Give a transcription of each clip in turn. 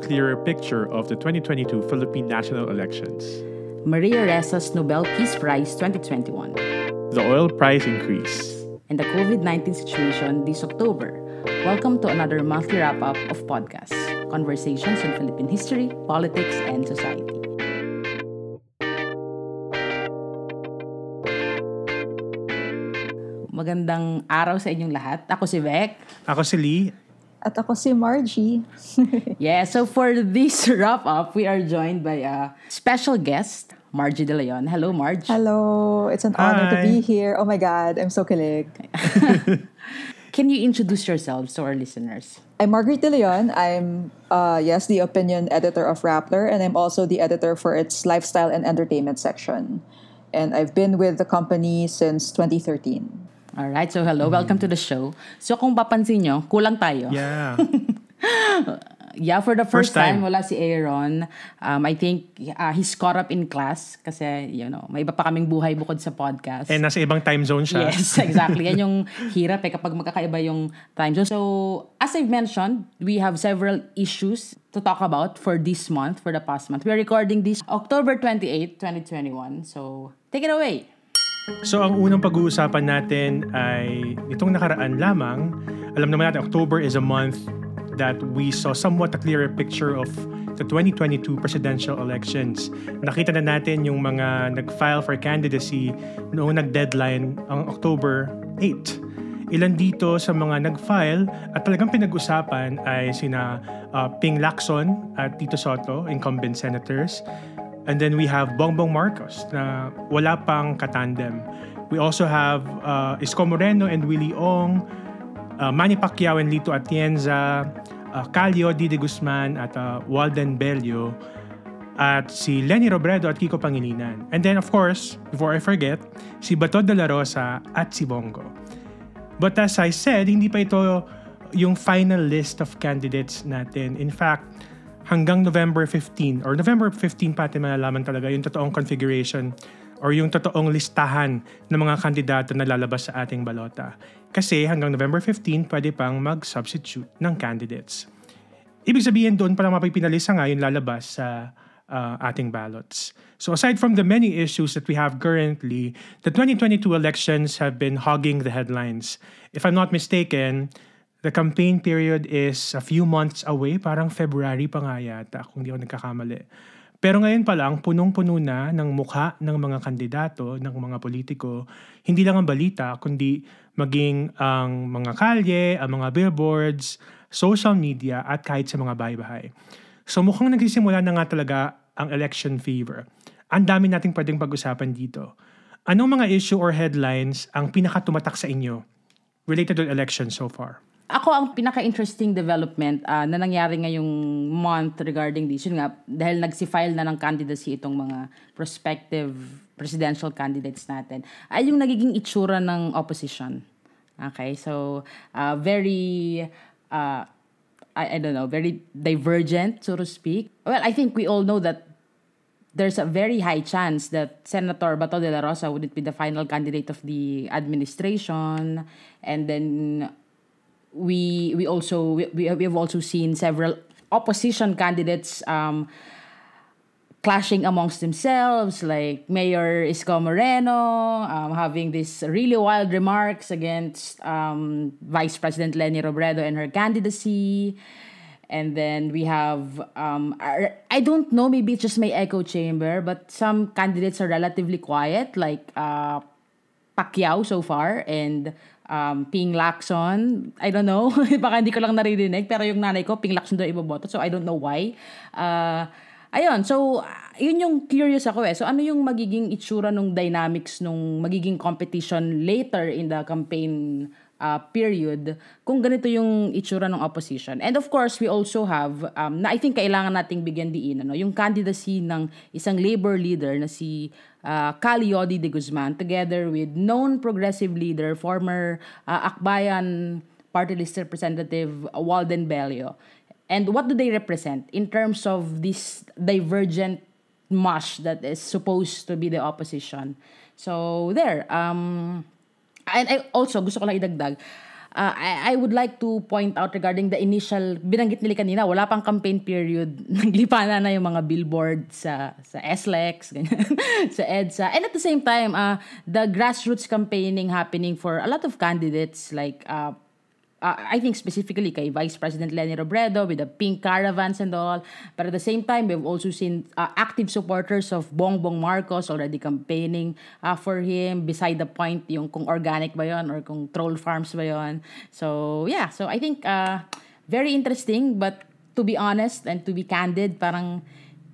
clearer picture of the 2022 Philippine national elections. Maria Ressa's Nobel Peace Prize 2021. The oil price increase. And the COVID-19 situation this October. Welcome to another monthly wrap-up of podcasts, conversations on Philippine history, politics, and society. Magandang araw sa inyong lahat. Ako si Vec. Ako si Lee. At ako si Margie. yeah, so for this wrap-up, we are joined by a special guest, Margie De Leon. Hello, Marge. Hello. It's an honor to be here. Oh my God, I'm so kilig. Can you introduce yourselves to our listeners? I'm Margaret De Leon. I'm, uh, yes, the opinion editor of Rappler, and I'm also the editor for its lifestyle and entertainment section. And I've been with the company since 2013. Alright, so hello, welcome to the show. So kung papansin nyo, kulang tayo. Yeah. Yeah, for the first, First time. time. wala si Aaron. Um, I think uh, he's caught up in class kasi, you know, may iba pa kaming buhay bukod sa podcast. And nasa ibang time zone siya. Yes, exactly. Yan yung hirap eh kapag magkakaiba yung time zone. So, as I've mentioned, we have several issues to talk about for this month, for the past month. We're recording this October 28, 2021. So, take it away. So ang unang pag-uusapan natin ay itong nakaraan lamang. Alam naman natin October is a month that we saw somewhat a clearer picture of the 2022 presidential elections. Nakita na natin yung mga nag-file for candidacy noong nag-deadline ang October 8. Ilan dito sa mga nag-file at talagang pinag-usapan ay sina uh, Ping Lacson at Tito Soto, incumbent senators, And then we have Bongbong Marcos na wala pang katandem. We also have uh, Isko Moreno and Willie Ong, uh, Manny Pacquiao and Lito Atienza, uh, Calio Dide Guzman at uh, Walden Bello, at si Lenny Robredo at Kiko Pangilinan. And then of course, before I forget, si Bato de la Rosa at si Bongo. But as I said, hindi pa ito yung final list of candidates natin. In fact, hanggang November 15 or November 15 pa natin malalaman talaga yung totoong configuration or yung totoong listahan ng mga kandidato na lalabas sa ating balota. Kasi hanggang November 15, pwede pang mag-substitute ng candidates. Ibig sabihin doon pa lang mapipinalisa nga yung lalabas sa uh, ating ballots. So aside from the many issues that we have currently, the 2022 elections have been hogging the headlines. If I'm not mistaken, the campaign period is a few months away, parang February pa nga yata, kung di ako nagkakamali. Pero ngayon pa lang, punong-puno na ng mukha ng mga kandidato, ng mga politiko, hindi lang ang balita, kundi maging ang mga kalye, ang mga billboards, social media, at kahit sa mga bahay-bahay. So mukhang nagsisimula na nga talaga ang election fever. Ang dami nating pwedeng pag-usapan dito. Anong mga issue or headlines ang pinakatumatak sa inyo related to election so far? Ako, ang pinaka-interesting development ah, na nangyari ngayong month regarding this, yun nga, dahil nagsi-file na ng candidacy itong mga prospective presidential candidates natin, ay yung nagiging itsura ng opposition. Okay, so ah, very, ah, I, I don't know, very divergent, so to speak. Well, I think we all know that there's a very high chance that Senator Bato de la Rosa wouldn't be the final candidate of the administration. And then we we also we, we have also seen several opposition candidates um, clashing amongst themselves, like Mayor Isko Moreno um, having these really wild remarks against um, Vice President Leni Robredo and her candidacy. And then we have, um, I I don't know, maybe it's just my echo chamber, but some candidates are relatively quiet, like uh, Pacquiao so far and um, Ping Lacson. I don't know. Baka hindi ko lang naririnig. Pero yung nanay ko, Ping Lacson daw iboboto. So I don't know why. Uh, ayun. So, yun yung curious ako eh. So ano yung magiging itsura nung dynamics nung magiging competition later in the campaign uh, period kung ganito yung itsura ng opposition. And of course, we also have, um, na I think kailangan nating bigyan diin, ano, yung candidacy ng isang labor leader na si uh, Caliodi de Guzman together with known progressive leader, former uh, Akbayan Party List Representative Walden Bello. And what do they represent in terms of this divergent mush that is supposed to be the opposition? So there, um, and I also gusto ko lang idagdag, uh, I, I would like to point out regarding the initial, binanggit nila kanina, wala pang campaign period. Naglipana na yung mga billboard sa, sa SLEX, ganyan, sa EDSA. And at the same time, uh, the grassroots campaigning happening for a lot of candidates like uh, uh, I think specifically kay Vice President Lenny Robredo with the pink caravans and all. But at the same time, we've also seen uh, active supporters of Bongbong Marcos already campaigning uh, for him. Beside the point, yung kung organic ba yon or kung troll farms ba yon. So, yeah. So, I think uh, very interesting. But to be honest and to be candid, parang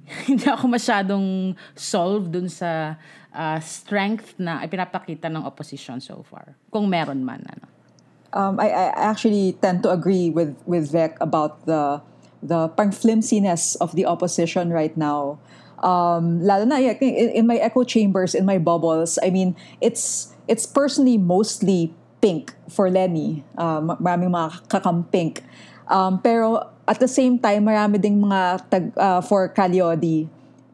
hindi ako masyadong solved dun sa uh, strength na ipinapakita ng opposition so far. Kung meron man. Ano. Um, I, I actually tend to agree with with Vec about the the pang flimsiness of the opposition right now. Um, lalo na in, in my echo chambers, in my bubbles. I mean, it's it's personally mostly pink for Lenny. Um, maraming mga kakampink. Um, pero at the same time, marami ding mga tag, uh, for Calyodi.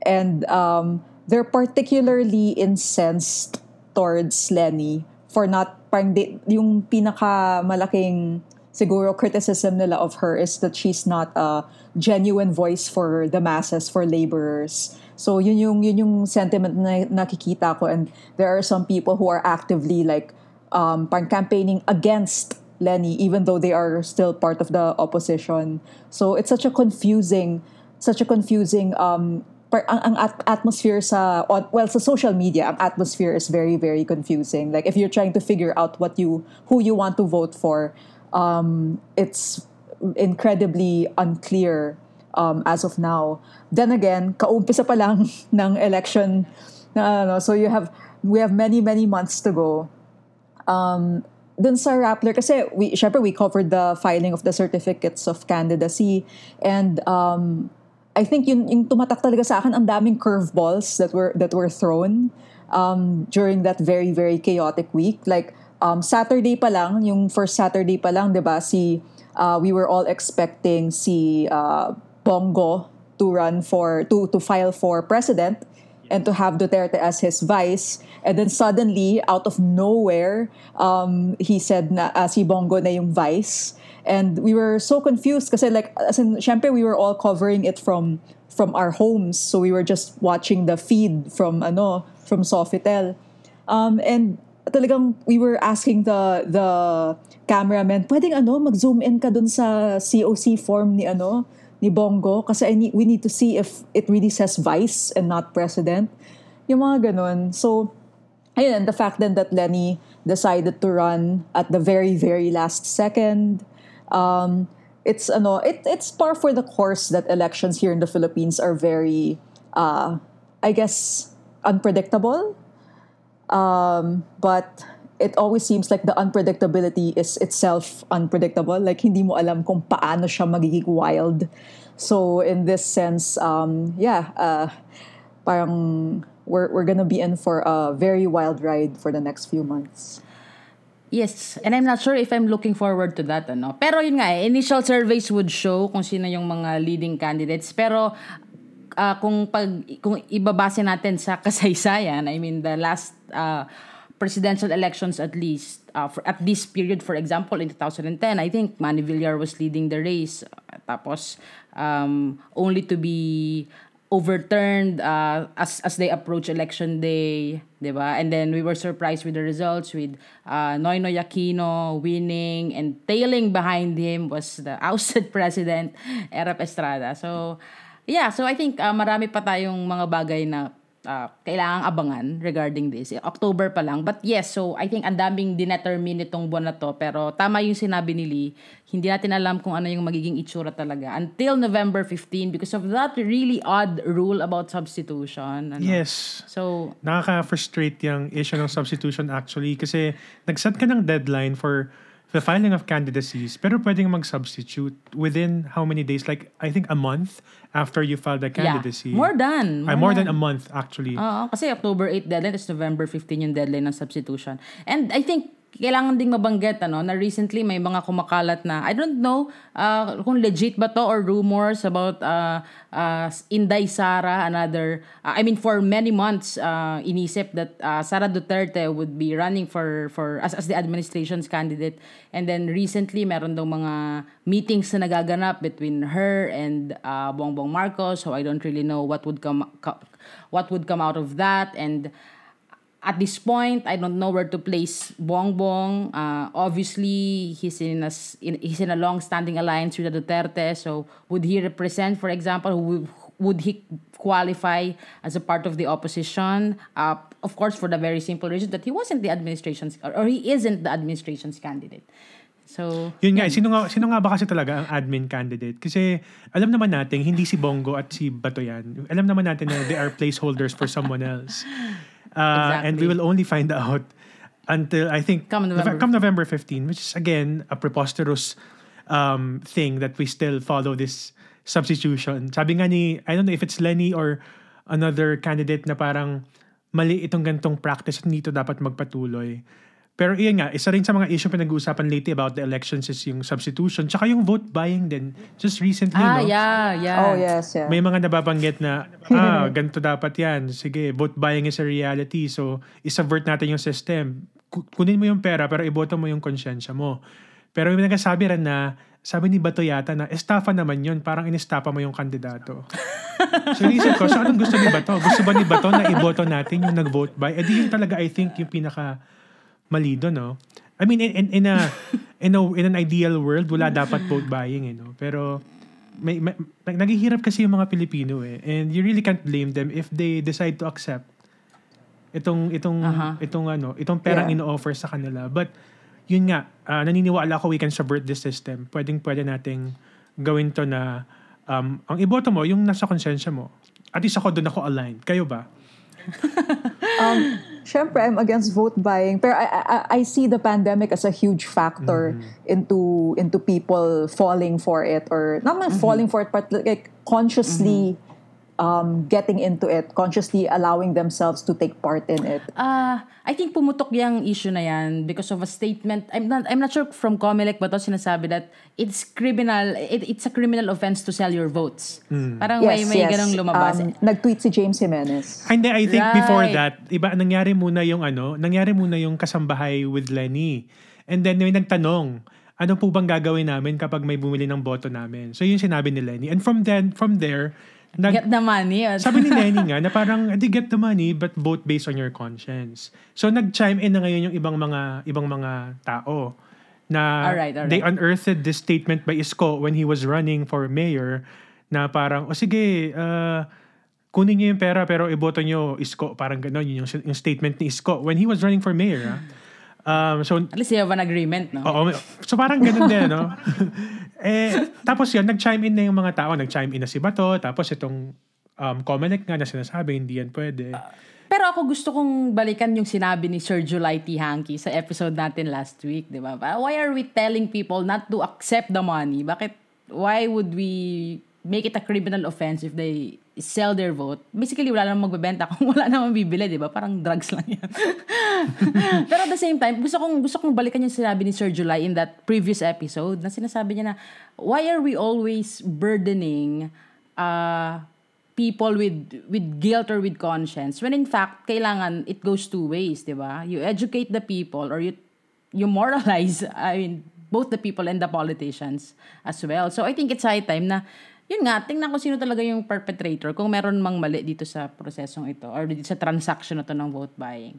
And um, they're particularly incensed towards Lenny for not parang di, yung pinaka malaking siguro criticism nila of her is that she's not a genuine voice for the masses for laborers. So yun yung yun yung sentiment na nakikita ko. And there are some people who are actively like um parang campaigning against Lenny even though they are still part of the opposition. So it's such a confusing such a confusing um ang, ang atmosphere sa well sa social media ang atmosphere is very very confusing. Like if you're trying to figure out what you who you want to vote for um, it's incredibly unclear um, as of now. Then again kaumpisa pa lang ng election na ano so you have we have many many months to go. Um, dun sa Rappler, kasi we, syempre we covered the filing of the certificates of candidacy and um, I think yun yung tumatak talaga sa akin ang daming curveballs that were that were thrown um, during that very very chaotic week. Like um, Saturday pa lang, yung first Saturday pa lang, 'di ba? Si uh, we were all expecting si uh, Bongo to run for to to file for president and to have Duterte as his vice. And then suddenly, out of nowhere, um, he said na uh, si Bongo na yung vice. And we were so confused kasi like, as in, syempre we were all covering it from from our homes. So we were just watching the feed from ano, from Sofitel. Um, and talagang we were asking the the cameraman, pwedeng ano, mag-zoom in ka dun sa COC form ni ano, ni Bongo kasi I need, we need to see if it really says vice and not president. Yung mga ganun. So, ayun, and the fact then that Lenny decided to run at the very, very last second, um, it's ano it, it's par for the course that elections here in the Philippines are very uh, I guess unpredictable um, but it always seems like the unpredictability is itself unpredictable like hindi mo alam kung paano siya magiging wild so in this sense um, yeah uh, parang we're, we're gonna be in for a very wild ride for the next few months Yes, and I'm not sure if I'm looking forward to that ano. Pero yun nga, eh, initial surveys would show kung sino yung mga leading candidates. Pero uh, kung pag kung ibabase natin sa kasaysayan, I mean the last uh, presidential elections at least uh, for, at this period for example in 2010, I think Manny Villar was leading the race. Tapos um, only to be overturned uh, as as they approach election day, 'di ba? And then we were surprised with the results with uh, Noynoy Aquino winning and tailing behind him was the ousted president Erap Estrada. So yeah, so I think uh, marami pa tayong mga bagay na uh, kailangang abangan regarding this. October pa lang. But yes, so I think ang daming dinetermine itong buwan na to. Pero tama yung sinabi ni Lee, hindi natin alam kung ano yung magiging itsura talaga until November 15 because of that really odd rule about substitution. Ano? Yes. So, Nakaka-frustrate yung issue ng substitution actually kasi nag-set ka ng deadline for the filing of candidacies, pero pwedeng mag-substitute within how many days? Like, I think a month after you file the candidacy. yeah. More than. Ay, more than a month actually. Oo, kasi October 8 deadline, tapos November 15 yung deadline ng substitution. And I think kailangan ding mabanggit ano na recently may mga kumakalat na I don't know uh, kung legit ba to or rumors about uh, uh, Inday Sara another uh, I mean for many months uh, inisip that uh, Sara Duterte would be running for for as, as the administration's candidate. And then recently meron daw mga meetings na nagaganap between her and uh, Bongbong Marcos. So I don't really know what would come what would come out of that. And at this point, I don't know where to place Bongbong. Uh, obviously, he's in a in, he's in a long-standing alliance with the Duterte. So, would he represent, for example, would, would he qualify as a part of the opposition? Uh, of course, for the very simple reason that he wasn't the administration's or, or he isn't the administration's candidate. So, Yun nga, sino nga, sino nga ba kasi talaga ang admin candidate? Kasi alam naman natin, hindi si Bongo at si Bato yan. Alam naman natin na they are placeholders for someone else. Uh, And we Exactly. will only find out until I think Come November. come November 15, which is again a preposterous um, thing that we still follow this substitution. Sabi nga ni, I don't know if it's Lenny or another candidate na parang mali itong gantong practice at dito dapat magpatuloy. Pero iyan nga, isa rin sa mga issue pinag-uusapan lately about the elections is yung substitution. Tsaka yung vote buying din. Just recently, ah, no? yeah, yeah. Oh, yes, yeah. May mga nababanggit na, ah, ganito dapat yan. Sige, vote buying is a reality. So, isavert natin yung system. Ku- Kunin mo yung pera, pero iboto mo yung konsyensya mo. Pero may nagsasabi rin na, sabi ni Bato yata na, estafa naman yun. Parang inestafa mo yung kandidato. so, inisip ko, so anong gusto ni Bato? Gusto ba ni Bato na iboto natin yung nag-vote buy? Eh di yun talaga, I think, yung pinaka mali doon, no? I mean, in, in, in, a, in, a, in an ideal world, wala dapat vote buying, eh, no? Pero, may, may, nag- naghihirap kasi yung mga Pilipino, eh. And you really can't blame them if they decide to accept itong itong Aha. itong ano itong perang Yeah. ino-offer sa kanila but yun nga ah, naniniwala ako we can subvert this system pwedeng pwede nating gawin to na um, ang iboto mo yung nasa konsensya mo at least ako doon ako aligned kayo ba um, syempre, I'm against vote buying. Pero I, I, I see the pandemic as a huge factor into into people falling for it or not man falling for it, but like consciously um, getting into it, consciously allowing themselves to take part in it. Ah, I think pumutok yung issue na yan because of a statement. I'm not I'm not sure from Comelec ba to sinasabi that it's criminal it, it's a criminal offense to sell your votes. Parang may may ganong lumabas. Um, nag-tweet si James Jimenez. Hindi, I think before Right. that, iba, nangyari muna yung ano, nangyari muna yung kasambahay with Lenny. And then may nagtanong, ano po bang gagawin namin kapag may bumili ng boto namin? So yun sinabi ni Lenny. And from then, from there, nag, Get the money. sabi ni Lenny nga na parang, "Edi, get the money but vote based on your conscience. So nag-chime in na ngayon yung ibang mga ibang mga tao na Alright, alright. they unearthed this statement by Isko when he was running for mayor na parang, o sige, uh, kunin niyo yung pera pero iboto niyo Isko. Parang gano'n yun yung, yung statement ni Isko when he was running for mayor. ah. Um, so At least you have an agreement, no? Oo. So parang ganun din, no? eh, tapos yun, nag-chime in na yung mga tao. Nag-chime in na si Bato. Tapos itong um, Comelec nga na sinasabi, hindi yan pwede. Pero ako gusto kong balikan yung sinabi ni Sir July T. Hanky sa episode natin last week, di ba? Why are we telling people not to accept the money? Bakit, why would we make it a criminal offense if they sell their vote? Basically, wala namang magbebenta kung wala namang bibili, di ba? Parang drugs lang yan. Pero at the same time, gusto kong, gusto kong balikan yung sinabi ni Sir July in that previous episode na sinasabi niya na, why are we always burdening uh, people with with guilt or with conscience when in fact kailangan it goes two ways, 'di ba? You educate the people or you you moralize I mean both the people and the politicians as well. So I think it's high time na yun nga, tingnan ko sino talaga yung perpetrator kung meron mang mali dito sa prosesong ito or dito sa transaction na to ng vote buying.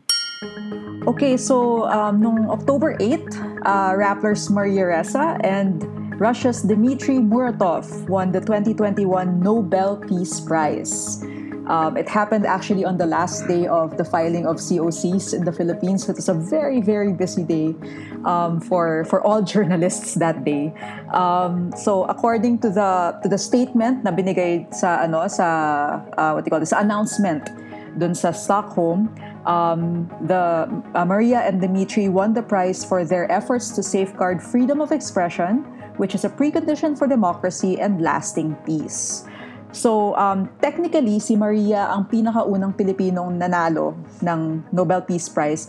Okay, so um, nung October 8, uh, Rappler's Maria and Russia's Dmitry Muratov won the 2021 Nobel Peace Prize. Um, it happened actually on the last day of the filing of COCs in the Philippines. It was a very, very busy day um, for for all journalists that day. Um, so according to the to the statement na binigay sa ano sa uh, what do you call this announcement dun sa Stockholm, um, the uh, Maria and Dimitri won the prize for their efforts to safeguard freedom of expression, which is a precondition for democracy and lasting peace. So, um, technically, si Maria ang pinakaunang Pilipinong nanalo ng Nobel Peace Prize.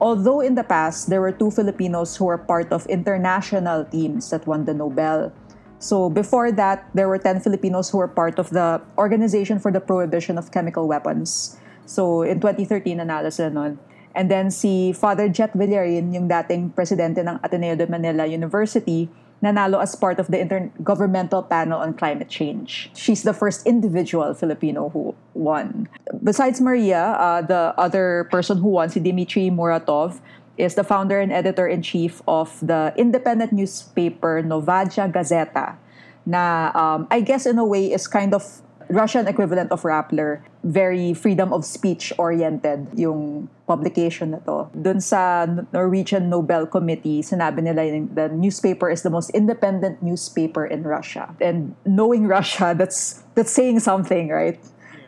although in the past there were two Filipinos who were part of international teams that won the Nobel. So before that, there were 10 Filipinos who were part of the Organization for the Prohibition of Chemical Weapons. So in 2013, nanalo sila nun. And then si Father Jet Villarin, yung dating presidente ng Ateneo de Manila University, nanalo as part of the Intergovernmental Panel on Climate Change. She's the first individual Filipino who won. Besides Maria, uh, the other person who won, si Dmitry Muratov, is the founder and editor-in-chief of the independent newspaper Novaya Gazeta, na um, I guess in a way is kind of Russian equivalent of Rappler, very freedom of speech oriented yung publication na to. Dun sa Norwegian Nobel Committee, sinabi nila yung, the newspaper is the most independent newspaper in Russia. And knowing Russia, that's that's saying something, right?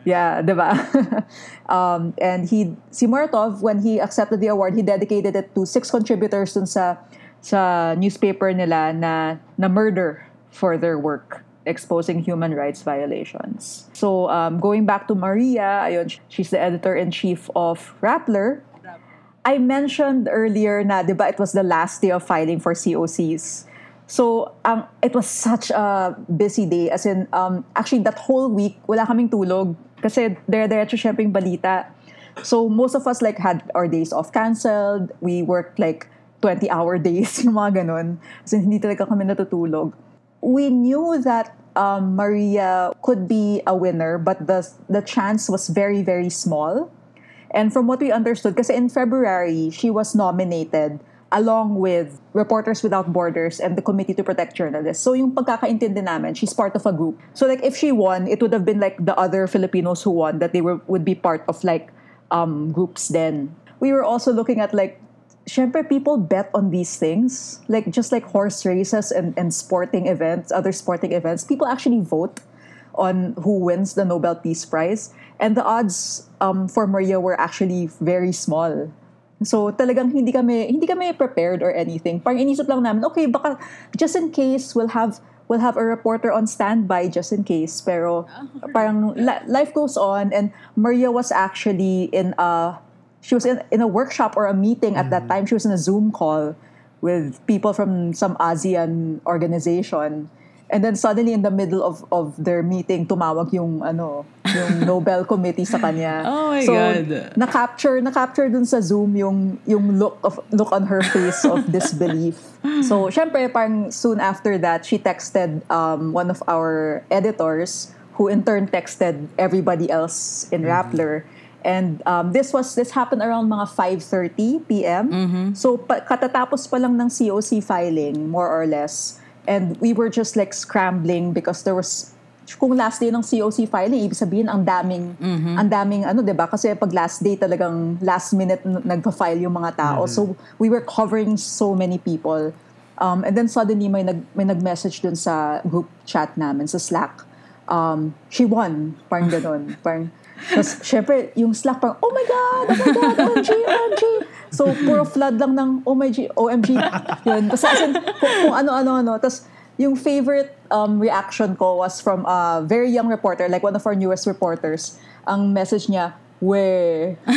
Yeah, diba? um, and he, si Muratov, when he accepted the award, he dedicated it to six contributors dun sa, sa newspaper nila na, na murder for their work exposing human rights violations. So, um, going back to Maria, ayun, she's the editor-in-chief of Rappler. I mentioned earlier na, di ba, it was the last day of filing for COCs. So, um, it was such a busy day. As in, um, actually, that whole week, wala kaming tulog. Kasi dire-diretso syempre yung balita. So, most of us like had our days off canceled. We worked like 20-hour days, yung mga ganun. Kasi hindi talaga kami natutulog we knew that um, Maria could be a winner, but the the chance was very very small. And from what we understood, because in February she was nominated along with Reporters Without Borders and the Committee to Protect Journalists. So yung pagkakaintindi namin, she's part of a group. So like if she won, it would have been like the other Filipinos who won that they were would be part of like um, groups then. We were also looking at like syempre people bet on these things. Like just like horse races and, and sporting events other sporting events people actually vote on who wins the Nobel Peace Prize. And the odds um, for Maria were actually very small. So talagang hindi kami hindi kami prepared or anything. Parang inisip lang namin okay baka just in case we'll have we'll have a reporter on standby just in case. Pero parang life goes on. And Maria was actually in a she was in, in a workshop or a meeting at that time. She was in a Zoom call with people from some ASEAN organization. And then suddenly in the middle of, of their meeting, tumawag yung ano, yung Nobel Committee sa kanya. Oh my so, God. Na-capture, na-capture dun sa Zoom yung yung look of look on her face of disbelief. So, syempre parang soon after that, she texted um, one of our editors who in turn texted everybody else in Rappler. And um, this was this happened around mga 5:30 p.m. So pa, katatapos pa lang ng COC filing more or less. And we were just like scrambling because there was kung last day ng COC filing, ibig sabihin ang daming ang daming ano, 'di ba? Kasi pag last day talagang last minute n- nagpa-file yung mga tao. So we were covering so many people. Um, and then suddenly may nag may nag-message dun sa group chat namin sa Slack. Um, she won, parang ganun. parang tapos, syempre, yung Slack parang, oh my God, oh my God, OMG, OMG. So, puro flood lang ng, oh my G, OMG. Yun. Tapos, as in, kung, kung ano-ano-ano. Tapos, yung favorite um, reaction ko was from a very young reporter, like one of our newest reporters. Ang message niya, where?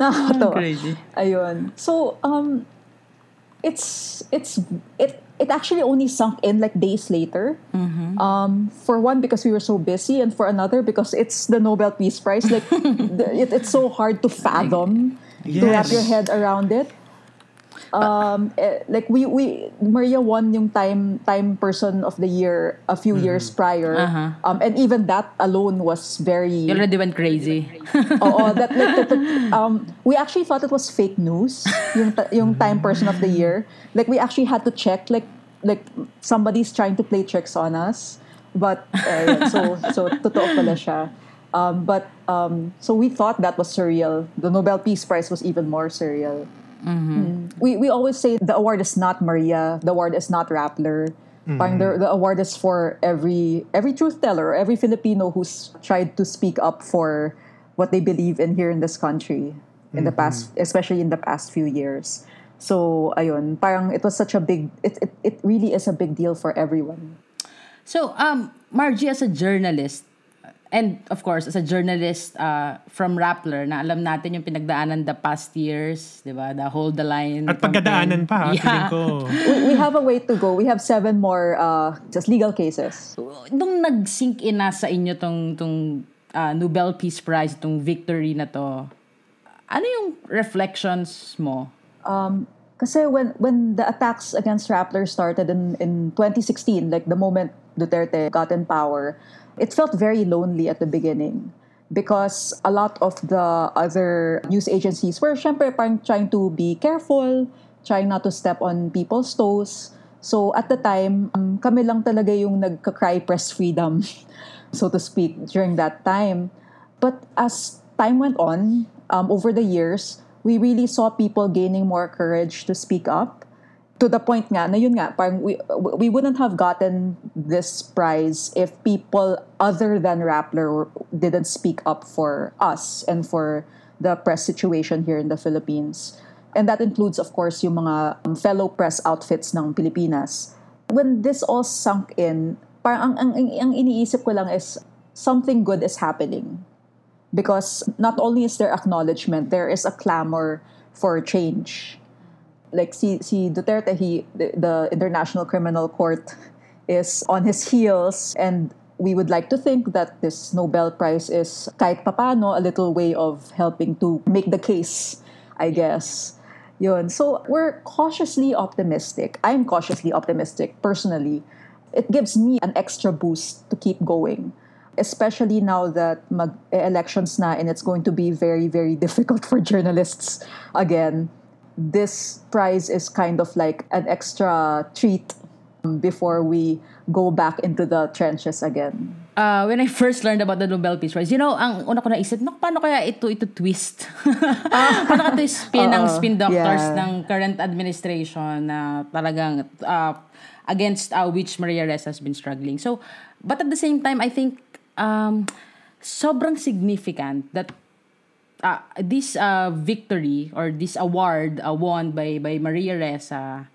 Nakakatawa. Crazy. Ayun. So, um, it's, it's, it, it actually only sunk in like days later. Um, for one, because we were so busy, and for another, because it's the Nobel Peace Prize. Like, the, it, it's so hard to fathom, to wrap your head around it. Um, eh, like we we Maria won yung time time person of the year a few years prior, Uh-huh. um, and even that alone was very You already went crazy. Oo, that, like, that, that- um, we actually thought it was fake news, yung, yung Time Person of the Year. Like, we actually had to check, like, like somebody's trying to play tricks on us. But, uh, so, so, totoo pala siya. Um, but, um, so we thought that was surreal. The Nobel Peace Prize was even more surreal. Mm. We, we always say the award is not Maria, the award is not Rappler. Parang the, the award is for every every truth teller, every Filipino who's tried to speak up for what they believe in here in this country in the past, especially in the past few years. So, ayun, parang it was such a big, it, it, it really is a big deal for everyone. So, um, Margie, as a journalist, and of course, as a journalist uh, from Rappler, na alam natin yung pinagdaanan the past years, di ba? The Hold the Line. At pagdadaanan pa, ha, Yeah. ko. we, we have a way to go. We have seven more uh, just legal cases. Nung nag-sink in na sa inyo tong, tong uh, Nobel Peace Prize, itong victory na to, ano yung reflections mo? Um, kasi when when the attacks against Rappler started in, in 2016, like the moment Duterte got in power, it felt very lonely at the beginning because a lot of the other news agencies were syempre trying to be careful, trying not to step on people's toes. So at the time, um, kami lang talaga yung nagka-cry press freedom, so to speak, during that time. But as time went on, um, over the years, we really saw people gaining more courage to speak up. To the point nga, na yun nga, parang we, we wouldn't have gotten this prize if people other than Rappler didn't speak up for us and for the press situation here in the Philippines. And that includes, of course, yung mga um, fellow press outfits ng Pilipinas. When this all sunk in, parang ang, ang, ang iniisip ko lang is something good is happening because not only is there acknowledgement, there is a clamor for change. Like si, si Duterte, he the, the International Criminal Court is on his heels, and we would like to think that this Nobel Prize is kahit papano a little way of helping to make the case, I guess. Yun. So we're cautiously optimistic. I'm cautiously optimistic personally. It gives me an extra boost to keep going especially now that mag-elections na and it's going to be very, very difficult for journalists again. This prize is kind of like an extra treat before we go back into the trenches again. Uh, when I first learned about the Nobel Peace Prize, you know, ang una ko naisip, no, paano kaya ito ito twist? paano ka ito spin ng spin doctors yeah. ng current administration na talagang uh, against uh, which Maria Ressa has been struggling. So, but at the same time, I think um, sobrang significant that uh, this uh, victory or this award uh, won by by Maria Ressa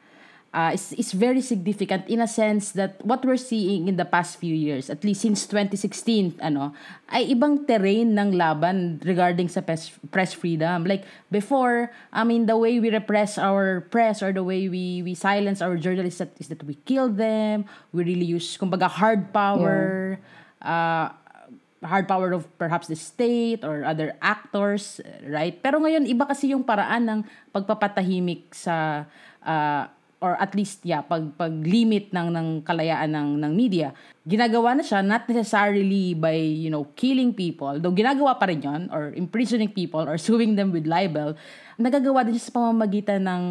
uh, is, is very significant in a sense that what we're seeing in the past few years, at least since 2016, ano, ay ibang terrain ng laban regarding sa press, press freedom. Like before, I mean, the way we repress our press or the way we we silence our journalists is that we kill them, we really use, kumbaga, hard power, uh, hard power of perhaps the state or other actors, right? Pero ngayon, iba kasi yung paraan ng pagpapatahimik sa, uh, or at least, yeah, pag, pag-limit ng, ng kalayaan ng, ng media. Ginagawa na siya, not necessarily by, you know, killing people, though ginagawa pa rin yun, or imprisoning people, or suing them with libel, nagagawa din siya sa pamamagitan ng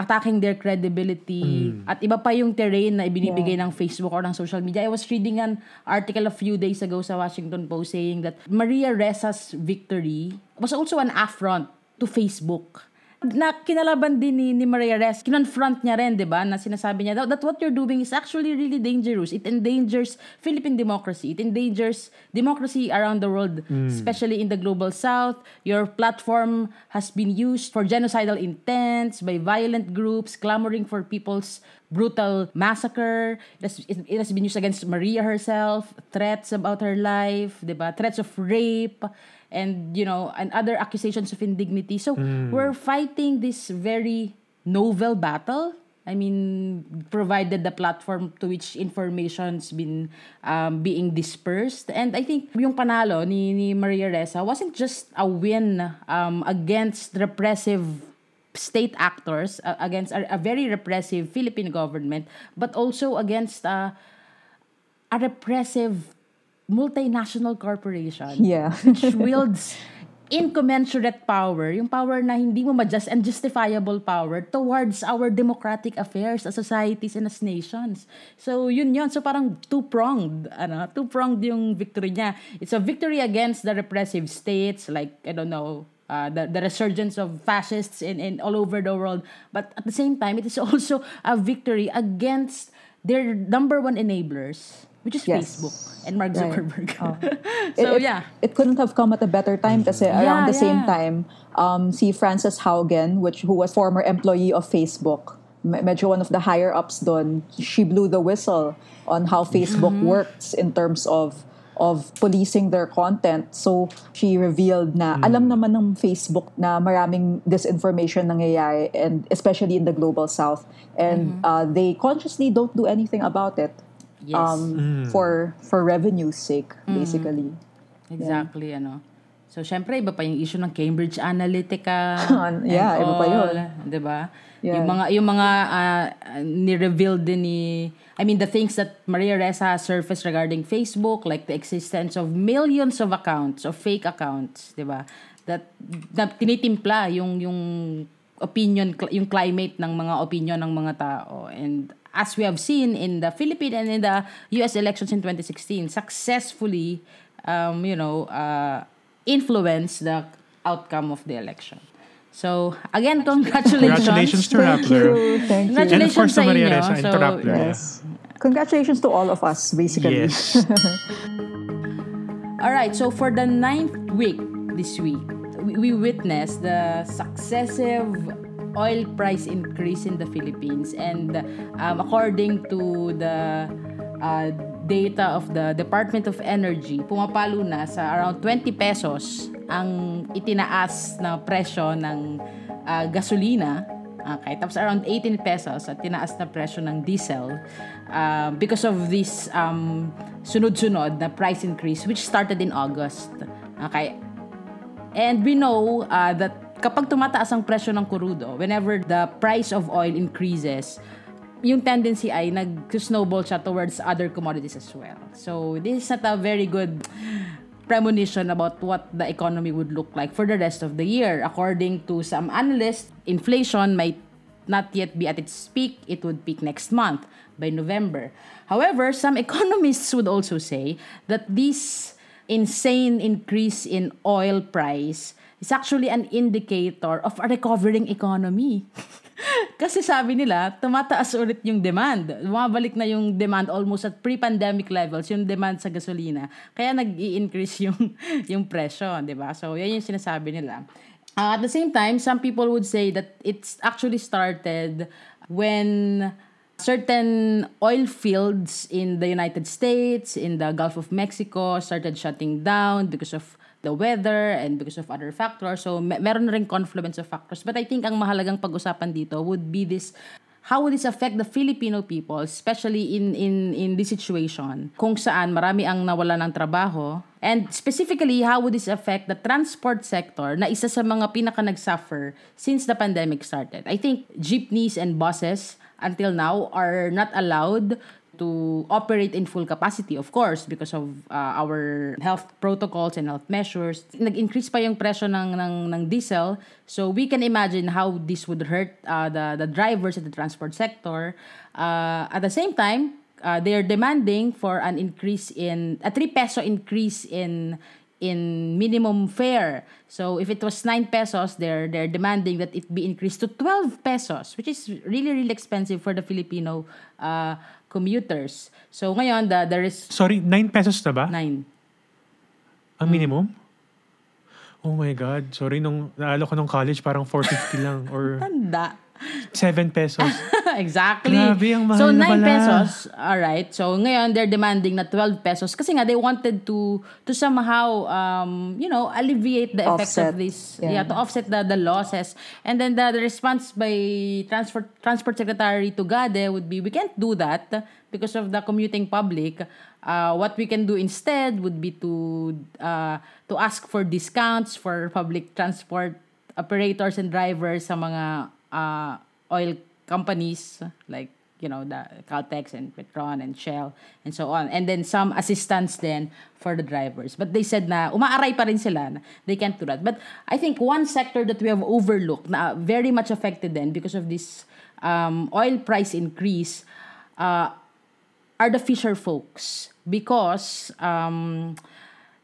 attacking their credibility. At iba pa yung terrain na ibinibigay ng Facebook or ng social media. I was reading an article a few days ago sa Washington Post saying that Maria Ressa's victory was also an affront to Facebook na kinalaban din ni, ni Maria Ressa, kinonfront niya rin, di ba, na sinasabi niya that what you're doing is actually really dangerous. It endangers Philippine democracy. It endangers democracy around the world, especially in the global south. Your platform has been used for genocidal intents by violent groups clamoring for people's brutal massacre. It has, it has been used against Maria herself, threats about her life, di ba, threats of rape, and you know and other accusations of indignity. So we're fighting this very novel battle. I mean provided the platform to which information's been um, being dispersed. And i think yung panalo ni, ni maria ressa wasn't just a win um, against repressive state actors uh, against a, a very repressive philippine government but also against uh, a repressive multinational corporation Yeah. which wields incommensurate power, yung power na hindi mo ma-just and justifiable power towards our democratic affairs as societies and as nations. So, yun yun. So, parang two-pronged, ano, two-pronged yung victory niya. It's a victory against the repressive states, like, I don't know, uh, the, the resurgence of fascists in, in all over the world. But at the same time, it is also a victory against their number one enablers, which is Yes. Facebook and Mark Right. Zuckerberg. Oh. so, it, it- yeah. It couldn't have come at a better time kasi around the same yeah. time, um, si Frances Haugen, which who was former employee of Facebook, me- medyo one of the higher ups doon, she blew the whistle on how Facebook Mm-hmm. works in terms of of policing their content. So she revealed na alam naman ng Facebook na maraming disinformation nangyayari and especially in the global south and uh, they consciously don't do anything about it. Yes. Um, for for revenue's sake basically. Exactly, ano. So, syempre, iba pa yung issue ng Cambridge Analytica. Yeah, and iba pa yun. all, Di ba? Yeah. Yung mga, yung mga ah, ni-reveal din ni, I mean, the things that Maria Ressa surfaced regarding Facebook, like the existence of millions of accounts, of fake accounts, di ba? That, na tinitimpla yung, yung opinion, yung climate ng mga opinion ng mga tao. And as we have seen in the Philippines and in the US elections in 2016, successfully, um, you know, uh, influence the outcome of the election. So, again, congratulations. Congratulations to Thank Rappler. you. Thank you. And of Congratulations course to Maria inyo. Ressa and to So, Rappler. yeah. Yes. Congratulations to all of us basically. Yes. All right, so for the ninth week this week, we, we witnessed the successive oil price increase in the Philippines. And um, according to the uh, data of the Department of Energy, pumapalo na sa around 20 pesos ang itinaas na presyo ng uh, gasolina Okay, tapos around 18 pesos at tinaas na presyo ng diesel uh, because of this um, sunod-sunod na price increase which started in August. Okay. And we know uh, that kapag tumataas ang presyo ng kurudo, whenever the price of oil increases, yung tendency ay nag-snowball siya towards other commodities as well. So, this is not a very good premonition about what the economy would look like for the rest of the year. According to some analysts, inflation might not yet be at its peak. It would peak next month by November. However, some economists would also say that this insane increase in oil price is actually an indicator of a recovering economy. Kasi sabi nila, tumataas ulit yung demand. Bumabalik na yung demand almost at pre-pandemic levels, yung demand sa gasolina. Kaya nag increase yung, yung presyo, di ba? So, yan yung sinasabi nila. Uh, at the same time, some people would say that it's actually started when certain oil fields in the United States, in the Gulf of Mexico, started shutting down because of the weather and because of other factors. So, me- meron na rin confluence of factors. But I think ang mahalagang pag-usapan dito would be this how would this affect the Filipino people, especially in in in this situation, kung saan marami ang nawala ng trabaho, and specifically how would this affect the transport sector na isa sa mga pinaka nag-suffer since the pandemic started. I think jeepneys and buses until now are not allowed to operate in full capacity, of course, because of uh, our health protocols and health measures. Nag-increase pa yung presyo ng, ng, ng diesel. So we can imagine how this would hurt uh, the, the drivers in the transport sector. Uh, at the same time, uh, they're demanding for an increase in, a 3 peso increase in in minimum fare. So if it was 9 pesos, they're they're demanding that it be increased to 12 pesos, which is really really expensive for the Filipino uh, commuters. So ngayon the there is Sorry, 9 pesos na ba? 9. Ang minimum? Oh my God. Sorry, nung naalo ko nung college, parang 450 lang or Tanda. 7 pesos. exactly. Grabe, ang mahal so, 9 na pala. pesos. Alright. So, ngayon, they're demanding na 12 pesos. Kasi nga, they wanted to to somehow, um, you know, alleviate the effects Offset. of this. Yeah. Yeah. to offset the, the losses. And then the, the response by Transport, Transport Secretary Tugade would be, we can't do that because of the commuting public. Uh, what we can do instead would be to uh, to ask for discounts for public transport operators and drivers sa mga uh, oil companies like you know the Caltex and Petron and Shell and so on. And then some assistance then for the drivers. But they said na umaaray pa rin sila na they can't do that. But I think one sector that we have overlooked na very much affected then because of this um, oil price increase uh, are the fisher folks. Because um,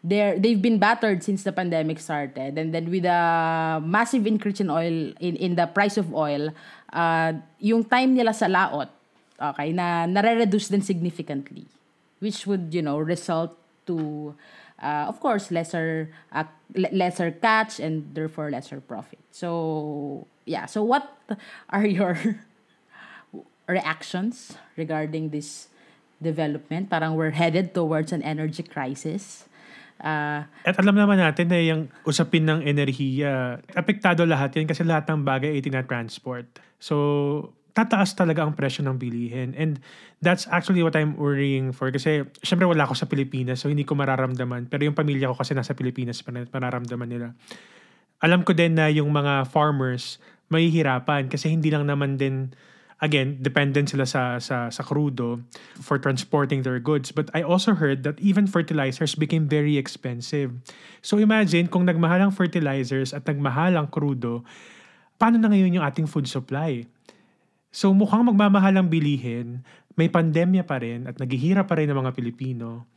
they're they've been battered since the pandemic started and then with a massive increase in oil in in the price of oil uh, yung time nila sa laot okay na nare-reduce din significantly which would you know result to uh, of course lesser uh, le- lesser catch and therefore lesser profit so yeah so what are your reactions regarding this development. Parang we're headed towards an energy crisis. Uh, At alam naman natin na yung usapin ng enerhiya, apektado lahat yan kasi lahat ng bagay ay tinatransport. So, tataas talaga ang presyo ng bilihin. And that's actually what I'm worrying for. Kasi, syempre wala ako sa Pilipinas, so hindi ko mararamdaman. Pero yung pamilya ko kasi nasa Pilipinas, mararamdaman nila. Alam ko din na yung mga farmers, mahihirapan kasi hindi lang naman din again, dependent sila sa, sa, sa crudo for transporting their goods. But I also heard that even fertilizers became very expensive. So imagine kung nagmahal ang fertilizers at nagmahal ang crudo, paano na ngayon yung ating food supply? So mukhang magmamahal ang bilihin, may pandemya pa rin at naghihirap pa rin ng mga Pilipino.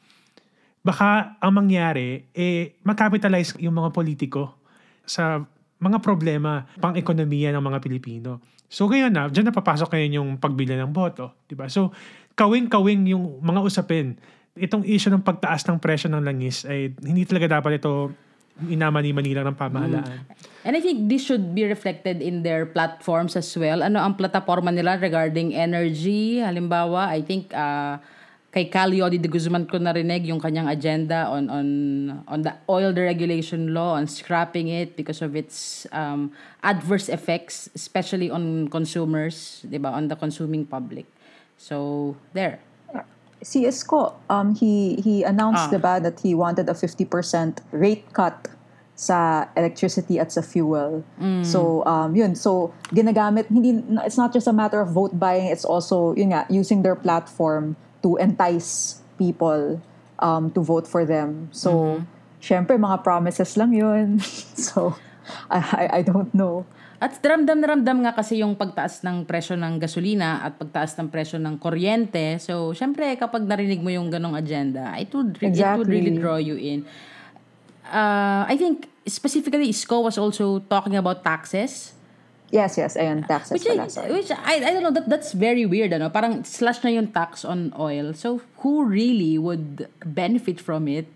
Baka ang mangyari, eh, mag-capitalize yung mga politiko sa mga problema pang-ekonomiya ng mga Pilipino. So ngayon na, dyan na papasok ngayon yung pagbili ng boto. di ba So, kawing-kawing yung mga usapin. Itong issue ng pagtaas ng presyo ng langis ay hindi talaga dapat ito inamani-mani lang ng pamahalaan. Mm. And I think this should be reflected in their platforms as well. Ano ang plataforma nila regarding energy? Halimbawa, I think uh, kay Caliodi de Guzman ko narinig yung kanyang agenda on on on the oil deregulation law on scrapping it because of its um, adverse effects especially on consumers, 'di ba, on the consuming public. So, there. Si Isko, um, he he announced ah. diba, that he wanted a 50% rate cut sa electricity at sa fuel. Mm. So, um, yun. So, ginagamit, hindi, it's not just a matter of vote buying, it's also, yun nga, using their platform to entice people um, to vote for them. So, mm-hmm. syempre, mga promises lang yun. so, I, I, don't know. At ramdam na ramdam nga kasi yung pagtaas ng presyo ng gasolina at pagtaas ng presyo ng kuryente. So, syempre, kapag narinig mo yung ganong agenda, it would, exactly. it would really draw you in. Uh, I think, specifically, ISCO was also talking about taxes. Yes, yes. Ayun, taxes which pala. I, which I, I don't know, that, that's very weird. Ano? Parang slash na yung tax on oil. So, who really would benefit from it?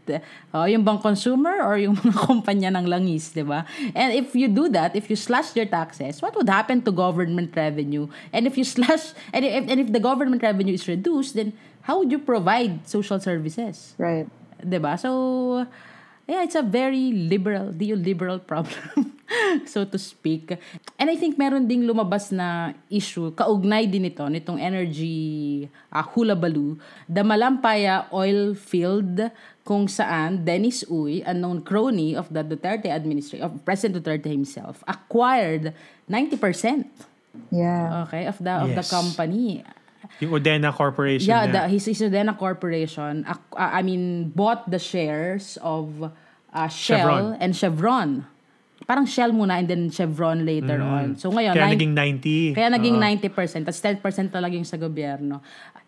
Uh, yung bang consumer or yung mga kumpanya ng langis, di ba? And if you do that, if you slash your taxes, what would happen to government revenue? And if you slash, and if, and if the government revenue is reduced, then how would you provide social services? Right. Di ba? So, yeah, it's a very liberal, liberal problem. so to speak. And I think meron ding lumabas na issue, kaugnay din ito, nitong energy uh, hula baloo, the Malampaya oil field kung saan Dennis Uy, a known crony of the Duterte administration, of President Duterte himself, acquired 90%. Yeah. Okay, of the yes. of the company. Yung Odena Corporation. Yeah, the, his, his Odena Corporation, uh, I mean, bought the shares of uh, Shell Chevron. and Chevron parang Shell muna and then Chevron later mm. on. So ngayon, kaya 90, naging 90. Kaya naging uh-huh. 90%. Tapos 10% talaga yung sa gobyerno.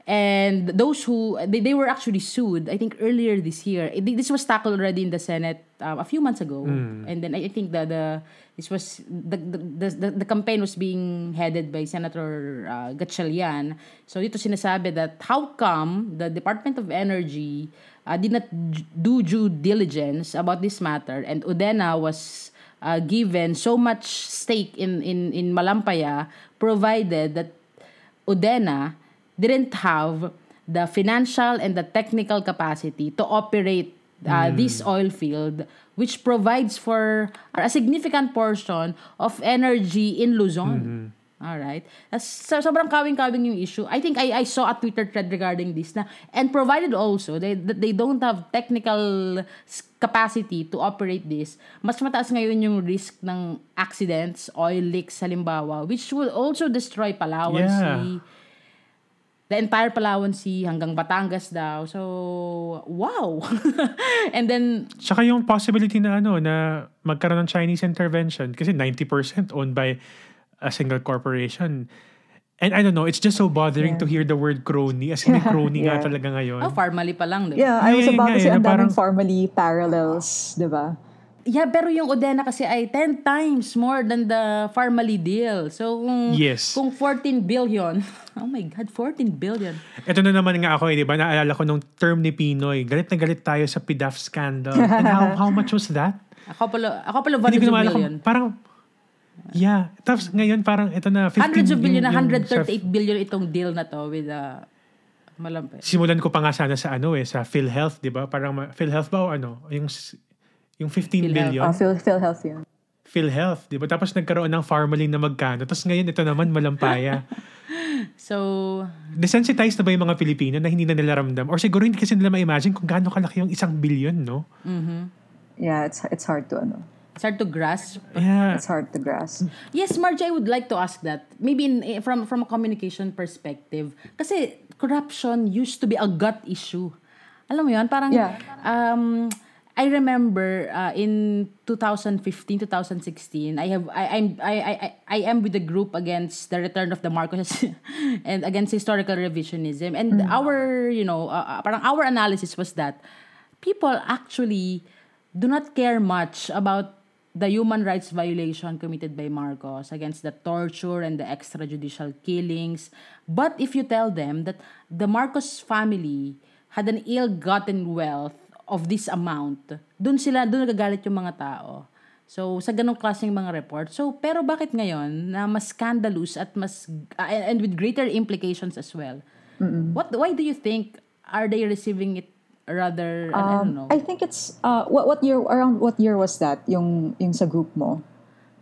And those who, they, they were actually sued, I think earlier this year. This was tackled already in the Senate uh, a few months ago. Mm. And then I think the, the this was, the, the, the, the campaign was being headed by Senator uh, Gatchalian. So dito sinasabi that how come the Department of Energy uh, did not do due diligence about this matter and Udena was uh, given so much stake in, in, in Malampaya provided that Udena didn't have the financial and the technical capacity to operate uh, mm. this oil field which provides for a significant portion of energy in Luzon. Mm-hmm. All right. So, sobrang kawing-kawing yung issue. I think I, I saw a Twitter thread regarding this na and provided also they, that they don't have technical capacity to operate this, mas mataas ngayon yung risk ng accidents, oil leaks halimbawa, which will also destroy Palawan yeah. Sea. The entire Palawan Sea hanggang Batangas daw. So, wow! and then... Saka yung possibility na ano, na magkaroon ng Chinese intervention kasi 90% owned by a single corporation. And I don't know, it's just so bothering yeah. to hear the word crony. As in, crony yeah. nga talaga ngayon. Oh, formally pa lang. Diba? Yeah, I was about to say, ang daming formally parallels, di ba? Yeah, pero yung Odena kasi ay 10 times more than the formally deal. So, kung, yes. kung 14 billion, oh my God, 14 billion. Ito na naman nga ako, eh, di ba? Naalala ko nung term ni Pinoy, galit na galit tayo sa PDAF scandal. And how, how much was that? A couple of, a couple of hundreds of million. Parang, Yeah. Tapos ngayon parang ito na 15 Hundreds of billion na 138 billion itong deal na to with uh, Malampay. simulan ko pa nga sana sa ano eh, sa PhilHealth, di ba? Parang PhilHealth ba o ano? Yung, yung 15 PhilHealth. billion. Uh, Phil, PhilHealth yun. PhilHealth, di ba? Tapos nagkaroon ng Pharmaline na magkano. Tapos ngayon ito naman malampaya. So, Desensitized na ba yung mga Pilipino na hindi na nila ramdam? Or siguro hindi kasi nila ma-imagine kung gaano kalaki yung isang billion, no? Yeah, it's it's hard to ano. it's hard to grasp. Yeah. It's hard to grasp. Yes, Marge, I would like to ask that. Maybe in, eh, from from a communication perspective. Kasi corruption used to be a gut issue. Alam mo yun? Parang, Yeah. um, I remember uh, in 2015, 2016, I have I I'm I I I- am with the group against the return of the Marcos and against historical revisionism. And our, you know, uh, uh, parang our analysis was that people actually do not care much about the human rights violation committed by Marcos against the torture and the extrajudicial killings. But if you tell them that the Marcos family had an ill-gotten wealth of this amount, dun sila, dun nagagalit yung mga tao. So, sa ganong klaseng mga report. So, pero bakit ngayon na mas scandalous at mas, uh, and with greater implications as well? What, why do you think are they receiving it rather, I don't know, Um, I think it's uh what what year around what year was that yung yung sa group mo?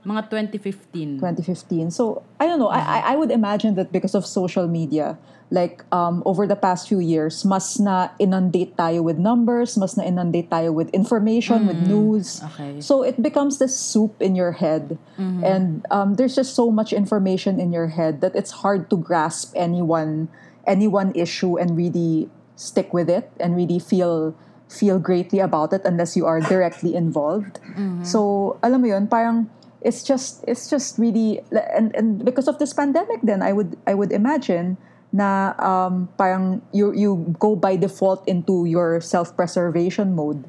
mga 2015? 2015. So I don't know. I I I would imagine that because of social media, like um over the past few years, mas na inundate tayo with numbers, mas na inundate tayo with information, with news. Okay. So it becomes this soup in your head, and um, there's just so much information in your head that it's hard to grasp any one any one issue and really stick with it and really feel feel greatly about it unless you are directly involved. So alam mo yun, parang it's just it's just really and and because of this pandemic then I would I would imagine na um, parang you you go by default into your self-preservation mode.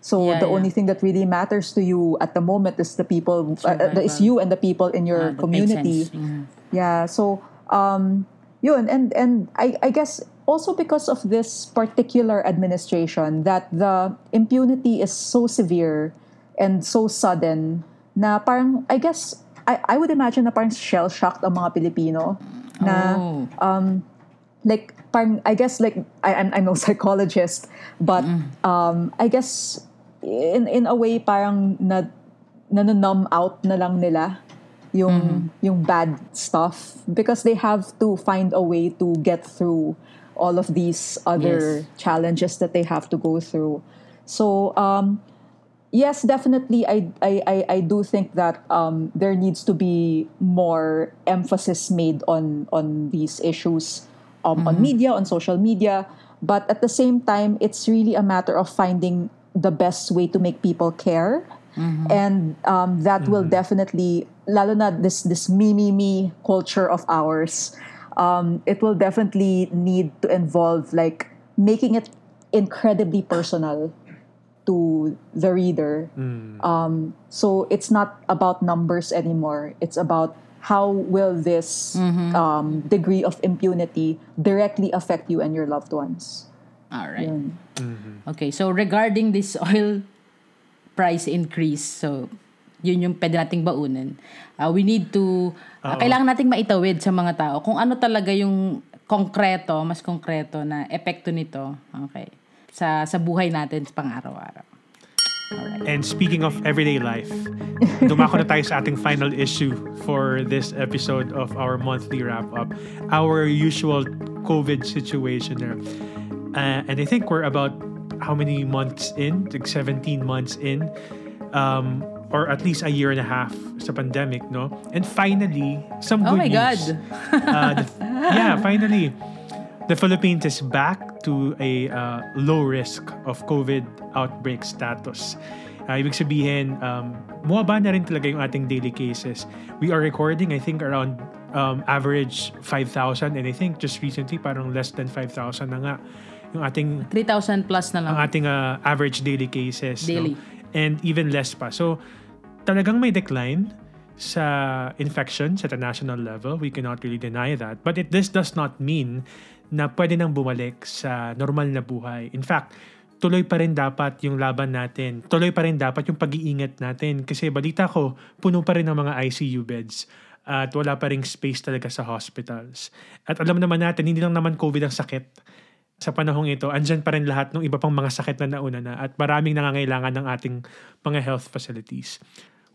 So Yeah, the yeah. only thing that really matters to you at the moment is the people uh, uh, is you and the people in your Ah, makes community. Mhm. Yeah, so um yun and and I I guess also because of this particular administration that the impunity is so severe and so sudden na parang I guess I I would imagine na parang shell shocked ang mga Pilipino na Oh. um like parang I guess like I I'm, I'm no psychologist but um I guess in in a way parang na nanunumb out na lang nila yung yung bad stuff because they have to find a way to get through all of these other Yes. challenges that they have to go through so um yes definitely. I i i, I do think that um there needs to be more emphasis made on on these issues um, on media on social media. But at the same time it's really a matter of finding the best way to make people care. And um, that will definitely lalo na this this me me me culture of ours um, it will definitely need to involve like making it incredibly personal to the reader. Um, so it's not about numbers anymore. It's about how will this um, degree of impunity directly affect you and your loved ones. All right. Yun. Okay, so regarding this oil price increase, so yun yung pwede nating baunan. Uh, we need to, uh, kailangan nating maitawid sa mga tao kung ano talaga yung konkreto, mas konkreto na epekto nito, okay, sa sa buhay natin sa pang-araw-araw. And speaking of everyday life, dumako na tayo sa ating final issue for this episode of our monthly wrap-up. Our usual COVID situation there. Uh, and I think we're about how many months in? Like 17 months in. Um, or at least a year and a half sa pandemic, no? And finally, some Oh good my news. God. Uh, the- yeah, finally, the Philippines is back to a uh, low risk of COVID outbreak status. Uh, ibig sabihin, um, bumaba na rin talaga yung ating daily cases. We are recording, I think, around um, average 5,000 and I think just recently parang less than 5,000 na nga yung ating 3,000 plus na lang. ang ating uh, average daily cases. Daily. No? And even less pa. So, talagang may decline sa infection at a national level. We cannot really deny that. But it, this does not mean na pwede nang bumalik sa normal na buhay. In fact, tuloy pa rin dapat yung laban natin. Tuloy pa rin dapat yung pag-iingat natin. Kasi balita ko, puno pa rin ang mga ICU beds at wala pa ring space talaga sa hospitals. At alam naman natin, hindi lang naman COVID ang sakit. sa panahong ito, andyan pa rin lahat ng iba pang mga sakit na nauna na at maraming nangangailangan ng ating mga health facilities.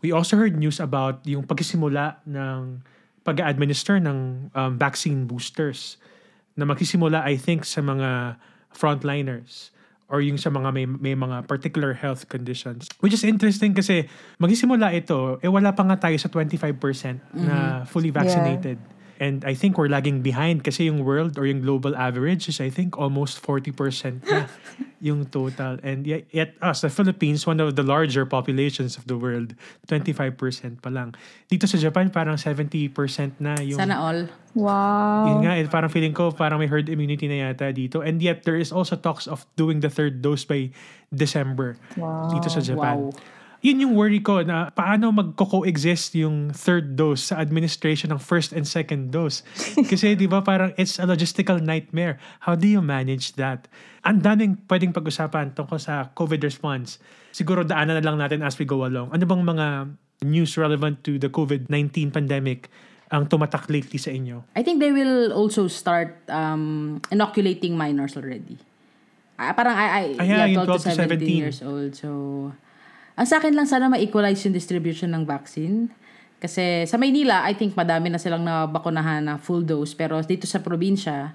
We also heard news about yung pagsisimula ng pag-administer ng um, vaccine boosters na magsisimula I think sa mga frontliners or yung sa mga may, may mga particular health conditions. Which is interesting kasi magsisimula ito, eh wala pa nga tayo sa 25% na fully vaccinated. And I think we're lagging behind kasi yung world or yung global average is I think almost 40% na yung total. And yet, yet us, the Philippines, one of the larger populations of the world, 25% pa lang. Dito sa Japan, parang 70% na yung... Sana all. Wow. Yun nga, eh, parang feeling ko parang may herd immunity na yata dito. And yet, there is also talks of doing the third dose by December Wow. dito sa Japan. Wow. Yun yung worry ko na paano magko-coexist yung third dose sa administration ng first and second dose. Kasi di ba parang it's a logistical nightmare. How do you manage that? Ang daming pwedeng pag-usapan tungkol sa COVID response. Siguro daanan na lang natin as we go along. Ano bang mga news relevant to the COVID-19 pandemic ang tumatak lately sa inyo? I think they will also start um, inoculating minors already. Ah, parang I, I Ah, yeah, yeah, yung 12 to 12 to 17 17. years old. So, ang sa akin lang sana ma-equalize yung distribution ng vaccine. Kasi sa Maynila, I think madami na silang nabakunahan na full dose. Pero dito sa probinsya,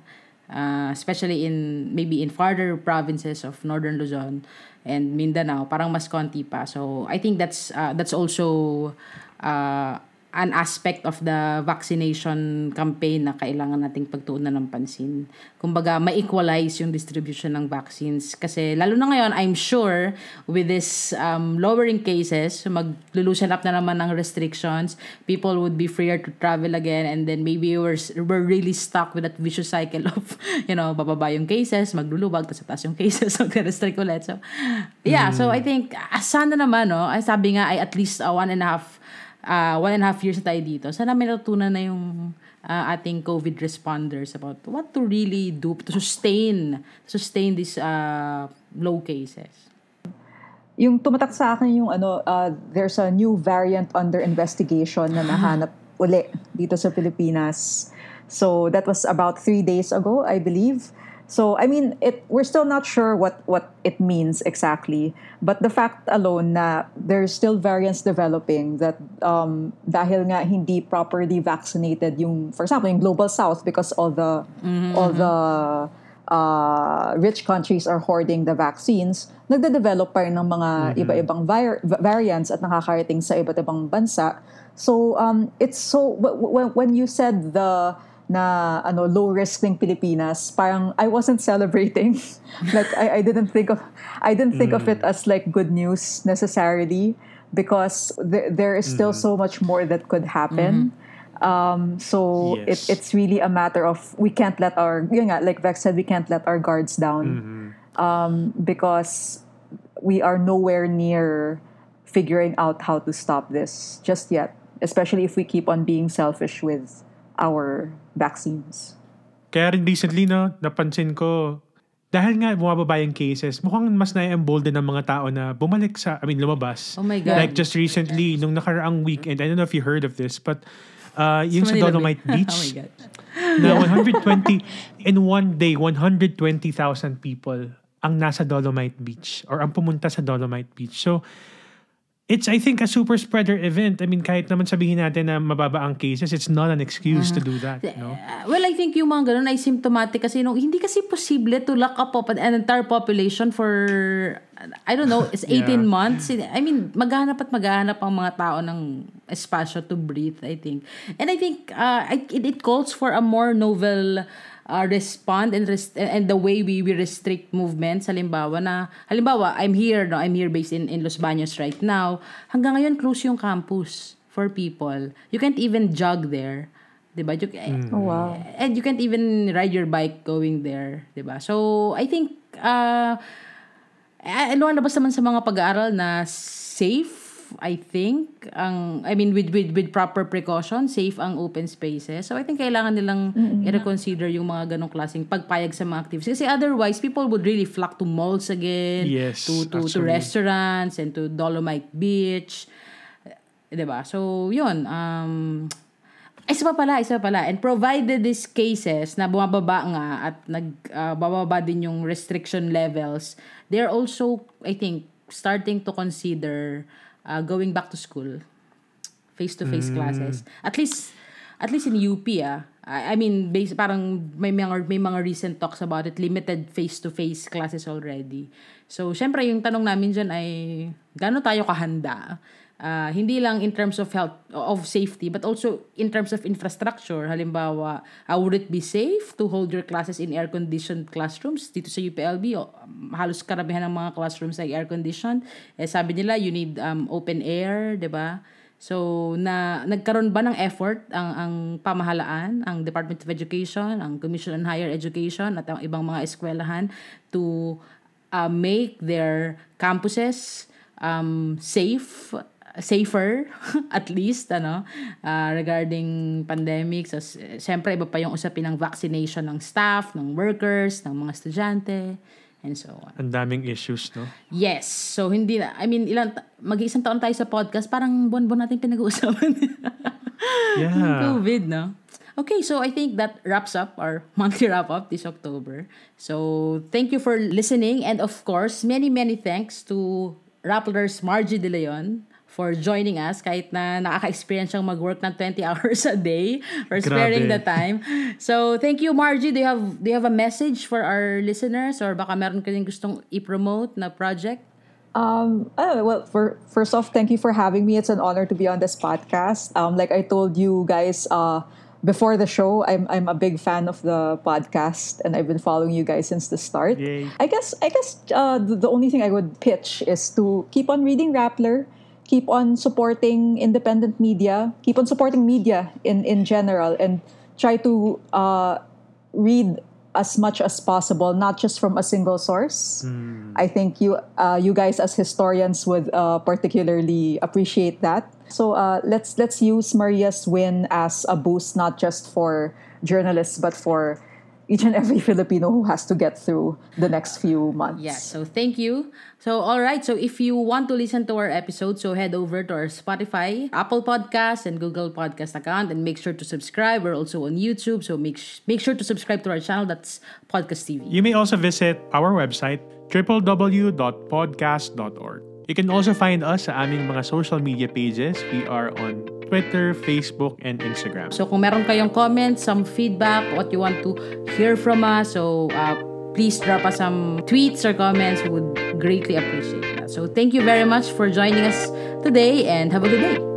uh, especially in maybe in farther provinces of Northern Luzon and Mindanao, parang mas konti pa. So I think that's uh, that's also uh, an aspect of the vaccination campaign na kailangan nating pagtuunan ng pansin. Kumbaga, ma-equalize yung distribution ng vaccines. Kasi lalo na ngayon, I'm sure with this um, lowering cases, mag-loosen up na naman ng restrictions, people would be freer to travel again and then maybe we're, we're really stuck with that vicious cycle of, you know, bababa yung cases, maglulubag, tapos taas yung cases, mag-restrict ulit. So, yeah, so I think, ah, sana naman, no, sabi nga, ay at least uh, one and a half uh, one and a half years na tayo dito, sana may natutunan na yung uh, ating COVID responders about what to really do to sustain sustain these uh, low cases. Yung tumatak sa akin yung ano, uh, there's a new variant under investigation na nahanap uli dito sa Pilipinas. So that was about three days ago, I believe. So I mean, it we're still not sure what what it means exactly, but the fact alone na there's still variants developing that um, dahil nga hindi properly vaccinated yung for example yung global south because all the all the uh, rich countries are hoarding the vaccines, nagde-develop pa rin ng mga iba-ibang vir- variants at nakakarating sa iba't ibang bansa. So um, it's so w- w- when you said the na ano low risk ng Pilipinas, parang I wasn't celebrating. like I, I didn't think of I didn't think of it as like good news necessarily because there, there is still so much more that could happen. Um, so Yes. it, it's really a matter of we can't let our yun nga, like Vex said, we can't let our guards down um, because we are nowhere near figuring out how to stop this just yet. Especially if we keep on being selfish with our vaccines. Kaya rin recently, no, napansin ko, dahil nga bumababa yung cases, mukhang mas na-embolden ng mga tao na bumalik sa, I mean, lumabas. Oh my God. Like just recently, nung nakaraang weekend, I don't know if you heard of this, but uh, yung sa, Manila Dolomite. Beach, oh my God. na 120, in one day, 120,000 people ang nasa Dolomite Beach or ang pumunta sa Dolomite Beach. So, it's, I think, a super spreader event. I mean, kahit naman sabihin natin na mababa ang cases, it's not an excuse to do that. No? Uh, well, I think yung mga ganun ay symptomatic kasi nung hindi kasi posible to lock up an entire population for I don't know, it's 18 Yeah. months. I mean, maghanap at maghanap ang mga tao ng espasyo to breathe, I think. And I think uh, it, it calls for a more novel uh, respond and rest- and the way we, we restrict movements halimbawa na halimbawa I'm here no? I'm here based in in Los Baños right now. Hanggang ngayon close yung campus for people. You can't even jog there 'di ba? You, Oh wow. and you can't even ride your bike going there, 'di ba? So, I think uh eh, lumalabas naman sa mga pag-aaral na safe I think ang I mean with with with proper precaution safe ang open spaces. So I think kailangan nilang i-reconsider yung mga ganong klaseng pagpayag sa mga activities. Kasi otherwise people would really flock to malls again Yes, to to to restaurants and to Dolomite Beach. 'di ba? So yun um Isa pa pala, isa pa pala. And provided these cases na bumababa nga at nagbababa din yung restriction levels, they're also, I think, starting to consider uh, going back to school. Face-to-face classes. At least, at least in UP, ah. I mean, base, parang may mga, may mga recent talks about it, limited face-to-face classes already. So, syempre, yung tanong namin dyan ay, gaano tayo kahanda? Uh, hindi lang in terms of health, of safety, but also in terms of infrastructure. Halimbawa, uh, would it be safe to hold your classes in air-conditioned classrooms? Dito sa UPLB, oh, halos karamihan ng mga classrooms ay air-conditioned. Eh, sabi nila, you need um, open air, di ba? So, na nagkaroon ba ng effort ang ang pamahalaan, ang Department of Education, ang Commission on Higher Education at ang ibang mga eskwelahan to uh, make their campuses um, safe safer at least ano uh, regarding pandemic so syempre iba pa yung usapin ng vaccination ng staff ng workers ng mga estudyante and so on Ang daming issues, no? yes so hindi na I mean ilang ta- mag-isang taon tayo sa podcast parang buwan-buwan natin pinag-uusapan Yeah. COVID no Okay, so I think that wraps up our monthly wrap up this October. So thank you for listening and of course, many many thanks to Rapplers Margie De Leon for joining us kahit na nakaka-experience siyang mag-work ng 20 hours a day for sparing Grabe. the time. So, thank you Margie. Do you have do you have a message for our listeners or baka meron ka rin gustong i-promote na project? Um, oh, well, for, first off, thank you for having me. It's an honor to be on this podcast. Um, like I told you guys uh, before the show, I'm I'm a big fan of the podcast, and I've been following you guys since the start. Yay. I guess I guess uh, the, the only thing I would pitch is to keep on reading Rappler, keep on supporting independent media, keep on supporting media in in general, and try to uh, read as much as possible, not just from a single source. I think you uh, you guys as historians would uh, particularly appreciate that. So uh, let's let's use Maria's win as a boost, not just for journalists, but for each and every Filipino who has to get through the next few months. Yes. So thank you. So all right. So if you want to listen to our episode, so head over to our Spotify, Apple Podcast, and Google Podcast account, and make sure to subscribe. We're also on YouTube, so make sh- make sure to subscribe to our channel. That's Podcast TV. You may also visit our website, www.podcast.org. You can also find us sa aming mga social media pages. We are on Twitter, Facebook, and Instagram. So kung meron kayong comments, some feedback, what you want to hear from us, so uh, please drop us some tweets or comments. We would greatly appreciate that. So thank you very much for joining us today, and have a good day.